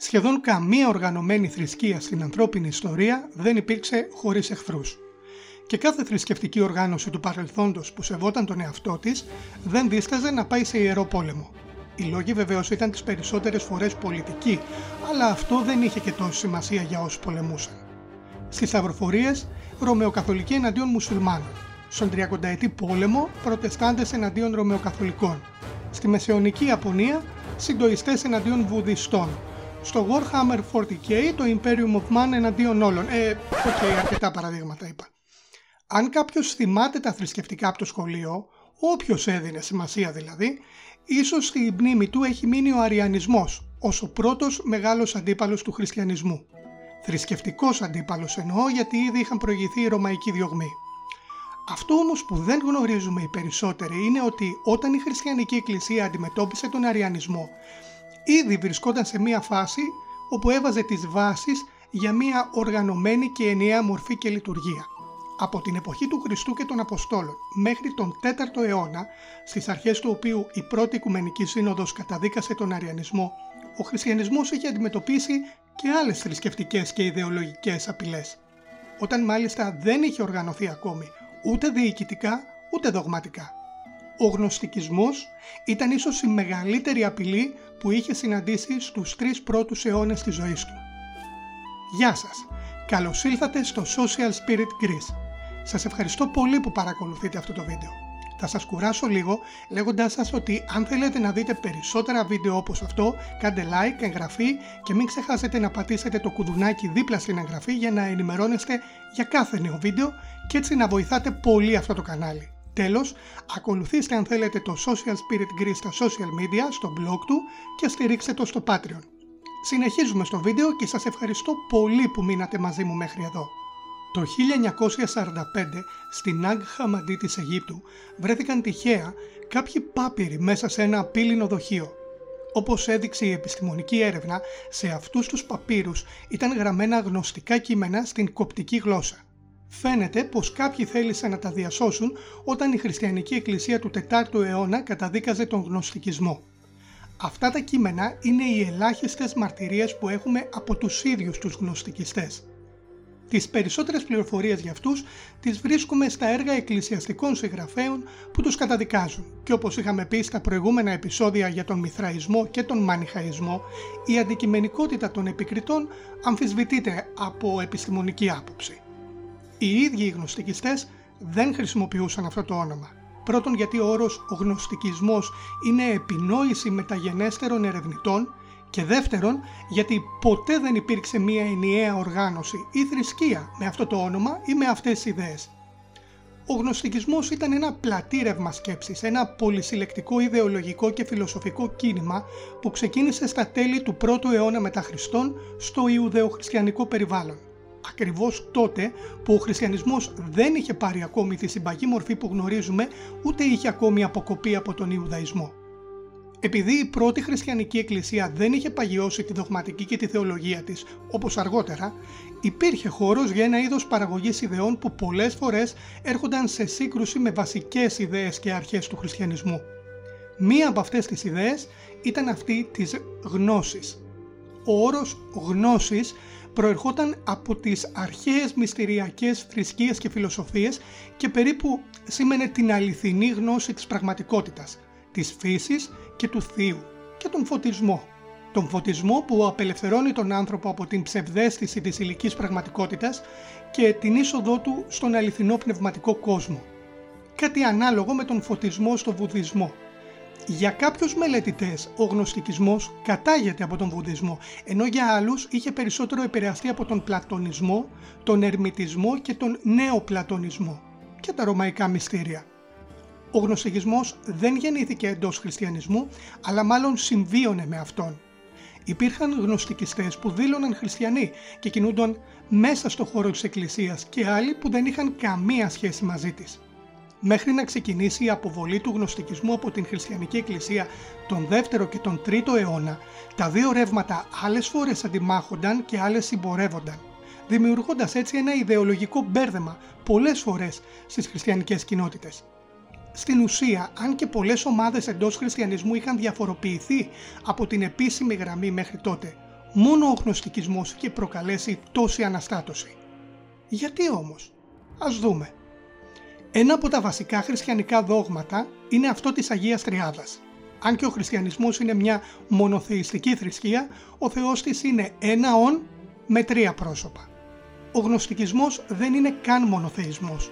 Σχεδόν καμία οργανωμένη θρησκεία στην ανθρώπινη ιστορία δεν υπήρξε χωρίς εχθρούς. Και κάθε θρησκευτική οργάνωση του παρελθόντος που σεβόταν τον εαυτό της δεν δίσταζε να πάει σε ιερό πόλεμο. Οι λόγοι βεβαίως ήταν τις περισσότερες φορές πολιτικοί, αλλά αυτό δεν είχε και τόση σημασία για όσους πολεμούσαν. Στις σταυροφορίες, Ρωμαιοκαθολικοί εναντίον Μουσουλμάνων. Στον 30 ετή πόλεμο, Προτεστάντες εναντίον Ρωμαιοκαθολικών. Στη Μεσαιωνική Ιαπωνία, Σιντοϊστές εναντίον Βουδιστών στο Warhammer 40k το Imperium of Man εναντίον όλων. Ε, OK, okay, αρκετά παραδείγματα είπα. Αν κάποιος θυμάται τα θρησκευτικά από το σχολείο, όποιος έδινε σημασία δηλαδή, ίσως στη μνήμη του έχει μείνει ο Αριανισμός, ως ο πρώτος μεγάλος αντίπαλος του χριστιανισμού. Θρησκευτικός αντίπαλος εννοώ γιατί ήδη είχαν προηγηθεί οι Ρωμαϊκοί διωγμοί. Αυτό όμως που δεν γνωρίζουμε οι περισσότεροι είναι ότι όταν η χριστιανική εκκλησία αντιμετώπισε τον Αριανισμό, ήδη βρισκόταν σε μία φάση όπου έβαζε τις βάσεις για μία οργανωμένη και ενιαία μορφή και λειτουργία. Από την εποχή του Χριστού και των Αποστόλων μέχρι τον 4ο αιώνα, στις αρχές του οποίου η πρώτη Οικουμενική Σύνοδος καταδίκασε τον Αριανισμό, ο χριστιανισμός είχε αντιμετωπίσει και άλλες θρησκευτικές και ιδεολογικές απειλές. Όταν μάλιστα δεν είχε οργανωθεί ακόμη ούτε διοικητικά ούτε δογματικά. Ο γνωστικισμός ήταν ίσως η μεγαλύτερη απειλή που είχε συναντήσει στους τρεις πρώτους αιώνες της ζωής του. Γεια σας! Καλώς ήλθατε στο Social Spirit Greece. Σας ευχαριστώ πολύ που παρακολουθείτε αυτό το βίντεο. Θα σας κουράσω λίγο λέγοντάς σας ότι αν θέλετε να δείτε περισσότερα βίντεο όπως αυτό, κάντε like, εγγραφή και μην ξεχάσετε να πατήσετε το κουδουνάκι δίπλα στην εγγραφή για να ενημερώνεστε για κάθε νέο βίντεο και έτσι να βοηθάτε πολύ αυτό το κανάλι. Τέλος, ακολουθήστε αν θέλετε το Social Spirit Greece στα social media, στο blog του και στηρίξτε το στο Patreon. Συνεχίζουμε στο βίντεο και σας ευχαριστώ πολύ που μείνατε μαζί μου μέχρι εδώ. Το 1945 στην Αγ Χαμαντή της Αιγύπτου βρέθηκαν τυχαία κάποιοι πάπυροι μέσα σε ένα πύληνο δοχείο. Όπως έδειξε η επιστημονική έρευνα, σε αυτούς τους παπύρους ήταν γραμμένα γνωστικά κείμενα στην κοπτική γλώσσα. Φαίνεται πως κάποιοι θέλησαν να τα διασώσουν όταν η χριστιανική εκκλησία του 4ου αιώνα καταδίκαζε τον γνωστικισμό. Αυτά τα κείμενα είναι οι ελάχιστες μαρτυρίες που έχουμε από τους ίδιους τους γνωστικιστές. Τις περισσότερες πληροφορίες για αυτούς τις βρίσκουμε στα έργα εκκλησιαστικών συγγραφέων που τους καταδικάζουν και όπως είχαμε πει στα προηγούμενα επεισόδια για τον Μηθραϊσμό και τον Μανιχαϊσμό η αντικειμενικότητα των επικριτών αμφισβητείται από επιστημονική άποψη. Οι ίδιοι οι γνωστικιστές δεν χρησιμοποιούσαν αυτό το όνομα. Πρώτον γιατί ο όρος ο γνωστικισμός είναι επινόηση μεταγενέστερων ερευνητών και δεύτερον γιατί ποτέ δεν υπήρξε μία ενιαία οργάνωση ή θρησκεία με αυτό το όνομα ή με αυτές τις ιδέες. Ο γνωστικισμός ήταν ένα πλατήρευμα σκέψης, ένα πολυσυλλεκτικό ιδεολογικό και φιλοσοφικό κίνημα που ξεκίνησε στα τέλη του 1ου αιώνα μετά Χριστόν στο Ιουδεοχριστιανικό περιβάλλον ακριβώς τότε που ο χριστιανισμός δεν είχε πάρει ακόμη τη συμπαγή μορφή που γνωρίζουμε ούτε είχε ακόμη αποκοπεί από τον Ιουδαϊσμό. Επειδή η πρώτη χριστιανική εκκλησία δεν είχε παγιώσει τη δογματική και τη θεολογία της όπως αργότερα, υπήρχε χώρος για ένα είδος παραγωγής ιδεών που πολλές φορές έρχονταν σε σύγκρουση με βασικές ιδέες και αρχές του χριστιανισμού. Μία από αυτές τις ιδέες ήταν αυτή της γνώσης. Ο όρος γνώσης προερχόταν από τις αρχαίες μυστηριακές θρησκείες και φιλοσοφίες και περίπου σήμαινε την αληθινή γνώση της πραγματικότητας, της φύσης και του θείου και τον φωτισμό. Τον φωτισμό που απελευθερώνει τον άνθρωπο από την ψευδέστηση της υλικής πραγματικότητας και την είσοδό του στον αληθινό πνευματικό κόσμο. Κάτι ανάλογο με τον φωτισμό στο βουδισμό για κάποιους μελετητές ο γνωστικισμός κατάγεται από τον βουδισμό, ενώ για άλλους είχε περισσότερο επηρεαστεί από τον πλατωνισμό, τον ερμητισμό και τον νέο-πλατωνισμό και τα ρωμαϊκά μυστήρια. Ο γνωστικισμός δεν γεννήθηκε εντός χριστιανισμού, αλλά μάλλον συμβίωνε με αυτόν. Υπήρχαν γνωστικιστές που δήλωναν χριστιανοί και κινούνταν μέσα στο χώρο της εκκλησίας και άλλοι που δεν είχαν καμία σχέση μαζί της μέχρι να ξεκινήσει η αποβολή του γνωστικισμού από την χριστιανική εκκλησία τον 2ο και τον 3ο αιώνα, τα δύο ρεύματα άλλες φορές αντιμάχονταν και άλλες συμπορεύονταν, δημιουργώντας έτσι ένα ιδεολογικό μπέρδεμα πολλές φορές στις χριστιανικές κοινότητες. Στην ουσία, αν και πολλές ομάδες εντός χριστιανισμού είχαν διαφοροποιηθεί από την επίσημη γραμμή μέχρι τότε, μόνο ο γνωστικισμός είχε προκαλέσει τόση αναστάτωση. Γιατί όμως; Ας δούμε. Ένα από τα βασικά χριστιανικά δόγματα είναι αυτό της Αγίας Τριάδας. Αν και ο χριστιανισμός είναι μια μονοθεϊστική θρησκεία, ο Θεός της είναι ένα ον με τρία πρόσωπα. Ο γνωστικισμός δεν είναι καν μονοθεϊσμός.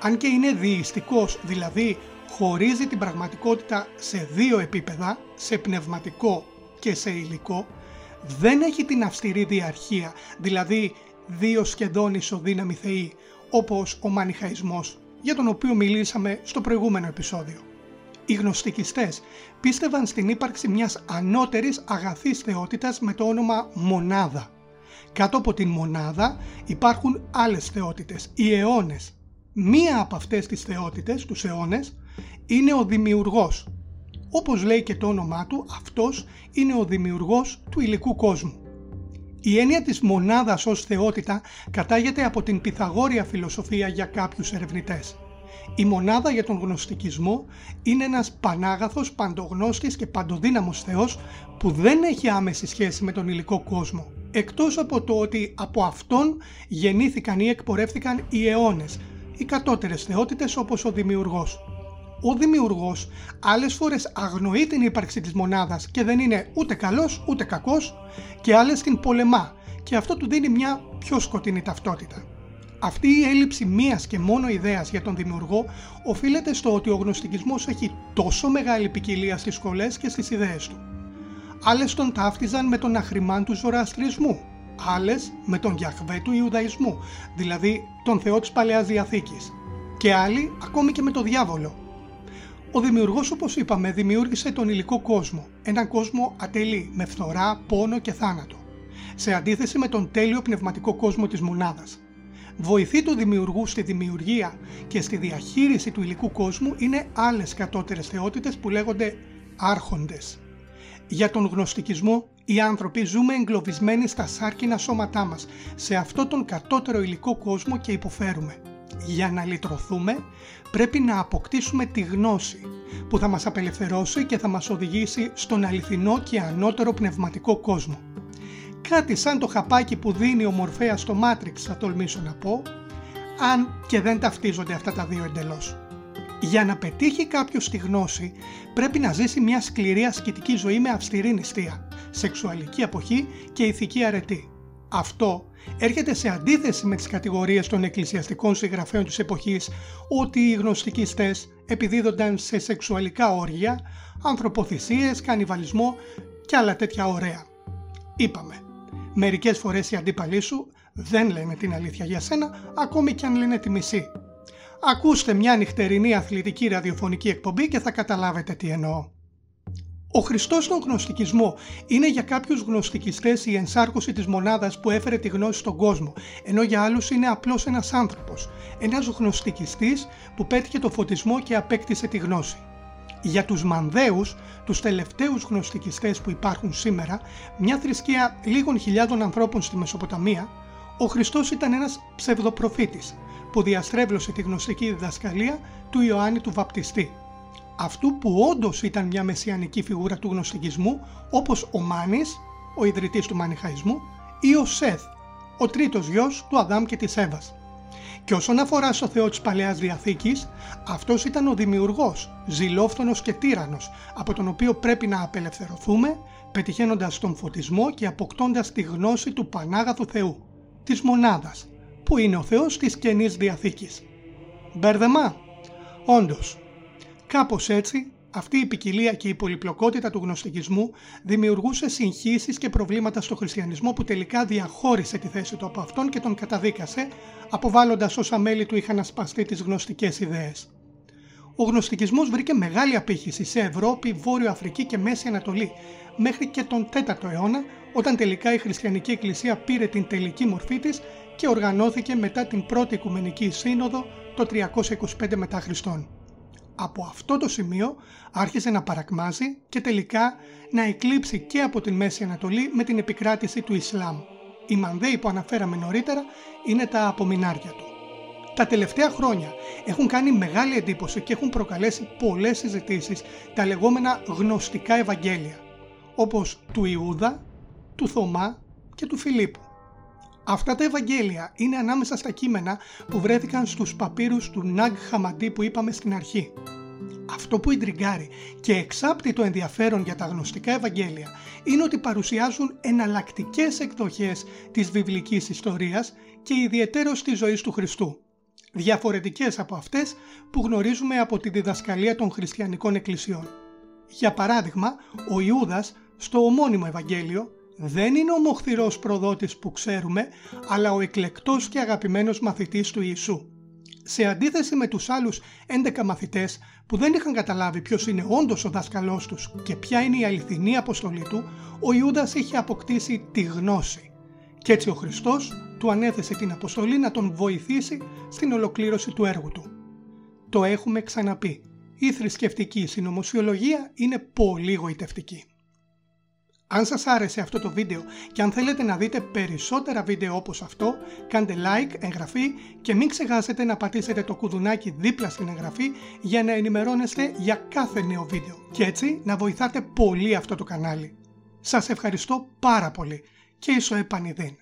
Αν και είναι διειστικός, δηλαδή χωρίζει την πραγματικότητα σε δύο επίπεδα, σε πνευματικό και σε υλικό, δεν έχει την αυστηρή διαρχία, δηλαδή δύο σχεδόν ισοδύναμοι θεοί, όπως ο Μανιχαϊσμός, για τον οποίο μιλήσαμε στο προηγούμενο επεισόδιο. Οι γνωστικιστές πίστευαν στην ύπαρξη μιας ανώτερης αγαθής θεότητας με το όνομα Μονάδα. Κάτω από την Μονάδα υπάρχουν άλλες θεότητες, οι αιώνες. Μία από αυτές τις θεότητες, τους αιώνες, είναι ο Δημιουργός. Όπως λέει και το όνομά του, αυτός είναι ο Δημιουργός του υλικού κόσμου. Η έννοια της μονάδας ως θεότητα κατάγεται από την Πυθαγόρια φιλοσοφία για κάποιους ερευνητές. Η μονάδα για τον γνωστικισμό είναι ένας πανάγαθος, παντογνώστης και παντοδύναμος θεός που δεν έχει άμεση σχέση με τον υλικό κόσμο. Εκτός από το ότι από αυτόν γεννήθηκαν ή εκπορεύτηκαν οι αιώνες, οι κατώτερες θεότητες όπως ο Δημιουργός. Ο Δημιουργός άλλες φορές αγνοεί την ύπαρξη της μονάδας και δεν είναι ούτε καλός ούτε κακός και άλλες την πολεμά και αυτό του δίνει μια πιο σκοτεινή ταυτότητα. Αυτή η έλλειψη μίας και μόνο ιδέας για τον δημιουργό οφείλεται στο ότι ο γνωστικισμός έχει τόσο μεγάλη ποικιλία στις σχολές και στις ιδέες του. Άλλες τον ταύτιζαν με τον αχρημάν του ζωραστρισμού, άλλες με τον Γιαχβέ του Ιουδαϊσμού, δηλαδή τον Θεό της Παλαιάς Διαθήκης, και άλλοι ακόμη και με τον διάβολο. Ο δημιουργός όπως είπαμε δημιούργησε τον υλικό κόσμο, έναν κόσμο ατελή με φθορά, πόνο και θάνατο, σε αντίθεση με τον τέλειο πνευματικό κόσμο της μονάδας. Βοηθή του δημιουργού στη δημιουργία και στη διαχείριση του υλικού κόσμου είναι άλλες κατώτερες θεότητες που λέγονται άρχοντες. Για τον γνωστικισμό, οι άνθρωποι ζούμε εγκλωβισμένοι στα σάρκινα σώματά μας, σε αυτό τον κατώτερο υλικό κόσμο και υποφέρουμε. Για να λυτρωθούμε, πρέπει να αποκτήσουμε τη γνώση, που θα μας απελευθερώσει και θα μας οδηγήσει στον αληθινό και ανώτερο πνευματικό κόσμο. Κάτι σαν το χαπάκι που δίνει ο Μορφέας στο Matrix θα τολμήσω να πω, αν και δεν ταυτίζονται αυτά τα δύο εντελώς. Για να πετύχει κάποιος τη γνώση πρέπει να ζήσει μια σκληρή ασκητική ζωή με αυστηρή νηστεία, σεξουαλική αποχή και ηθική αρετή. Αυτό έρχεται σε αντίθεση με τις κατηγορίες των εκκλησιαστικών συγγραφέων της εποχής ότι οι γνωστικιστές επιδίδονταν σε σεξουαλικά όργια, ανθρωποθυσίες, κανιβαλισμό και άλλα τέτοια ωραία. Είπαμε, μερικές φορές οι αντίπαλοι σου δεν λένε την αλήθεια για σένα, ακόμη και αν λένε τη μισή. Ακούστε μια νυχτερινή αθλητική ραδιοφωνική εκπομπή και θα καταλάβετε τι εννοώ. Ο Χριστός στον γνωστικισμό είναι για κάποιους γνωστικιστές η ενσάρκωση της μονάδας που έφερε τη γνώση στον κόσμο, ενώ για άλλους είναι απλώς ένας άνθρωπος, ένας γνωστικιστής που πέτυχε το φωτισμό και απέκτησε τη γνώση. Για τους Μανδέους, τους τελευταίους γνωστικιστές που υπάρχουν σήμερα, μια θρησκεία λίγων χιλιάδων ανθρώπων στη Μεσοποταμία, ο Χριστός ήταν ένας ψευδοπροφήτης που διαστρέβλωσε τη γνωστική διδασκαλία του Ιωάννη του Βαπτιστή αυτού που όντως ήταν μια μεσιανική φιγούρα του γνωστικισμού όπως ο Μάνης, ο ιδρυτής του Μανιχαϊσμού ή ο Σεθ, ο τρίτος γιος του Αδάμ και της Εύας. Και όσον αφορά στο Θεό της Παλαιάς Διαθήκης, αυτός ήταν ο δημιουργός, ζηλόφθονος και τύρανος, από τον οποίο πρέπει να απελευθερωθούμε, πετυχαίνοντας τον φωτισμό και αποκτώντας τη γνώση του Πανάγαθου Θεού, της Μονάδας, που είναι ο Θεός της Καινής Διαθήκης. Μπέρδεμα; Όντως, Κάπως έτσι, αυτή η ποικιλία και η πολυπλοκότητα του γνωστικισμού δημιουργούσε συγχύσεις και προβλήματα στο χριστιανισμό που τελικά διαχώρισε τη θέση του από αυτόν και τον καταδίκασε, αποβάλλοντας όσα μέλη του είχαν ασπαστεί τις γνωστικές ιδέες. Ο γνωστικισμός βρήκε μεγάλη απήχηση σε Ευρώπη, Βόρειο Αφρική και Μέση Ανατολή, μέχρι και τον 4ο αιώνα, όταν τελικά η χριστιανική εκκλησία πήρε την τελική μορφή της και οργανώθηκε μετά την πρώτη Οικουμενική Σύνοδο το 325 μετά Χριστόν από αυτό το σημείο άρχισε να παρακμάζει και τελικά να εκλείψει και από την Μέση Ανατολή με την επικράτηση του Ισλάμ. Οι Μανδέοι που αναφέραμε νωρίτερα είναι τα απομεινάρια του. Τα τελευταία χρόνια έχουν κάνει μεγάλη εντύπωση και έχουν προκαλέσει πολλές συζητήσεις τα λεγόμενα γνωστικά Ευαγγέλια, όπως του Ιούδα, του Θωμά και του Φιλίππου. Αυτά τα Ευαγγέλια είναι ανάμεσα στα κείμενα που βρέθηκαν στους παπύρους του Ναγ Χαμαντή που είπαμε στην αρχή. Αυτό που ιντριγκάρει και εξάπτει το ενδιαφέρον για τα γνωστικά Ευαγγέλια είναι ότι παρουσιάζουν εναλλακτικές εκδοχές της βιβλικής ιστορίας και ιδιαιτέρως της ζωής του Χριστού. Διαφορετικές από αυτές που γνωρίζουμε από τη διδασκαλία των χριστιανικών εκκλησιών. Για παράδειγμα, ο Ιούδας στο ομώνυμο Ευαγγέλιο δεν είναι ο μοχθηρός προδότης που ξέρουμε, αλλά ο εκλεκτός και αγαπημένος μαθητής του Ιησού. Σε αντίθεση με τους άλλους 11 μαθητές που δεν είχαν καταλάβει ποιος είναι όντως ο δάσκαλός τους και ποια είναι η αληθινή αποστολή του, ο Ιούδας είχε αποκτήσει τη γνώση. Και έτσι ο Χριστός του ανέθεσε την αποστολή να τον βοηθήσει στην ολοκλήρωση του έργου του. Το έχουμε ξαναπεί. Η θρησκευτική συνωμοσιολογία είναι πολύ γοητευτική. Αν σας άρεσε αυτό το βίντεο και αν θέλετε να δείτε περισσότερα βίντεο όπως αυτό, κάντε like, εγγραφή και μην ξεχάσετε να πατήσετε το κουδουνάκι δίπλα στην εγγραφή για να ενημερώνεστε για κάθε νέο βίντεο και έτσι να βοηθάτε πολύ αυτό το κανάλι. Σας ευχαριστώ πάρα πολύ και ισοεπανειδήν.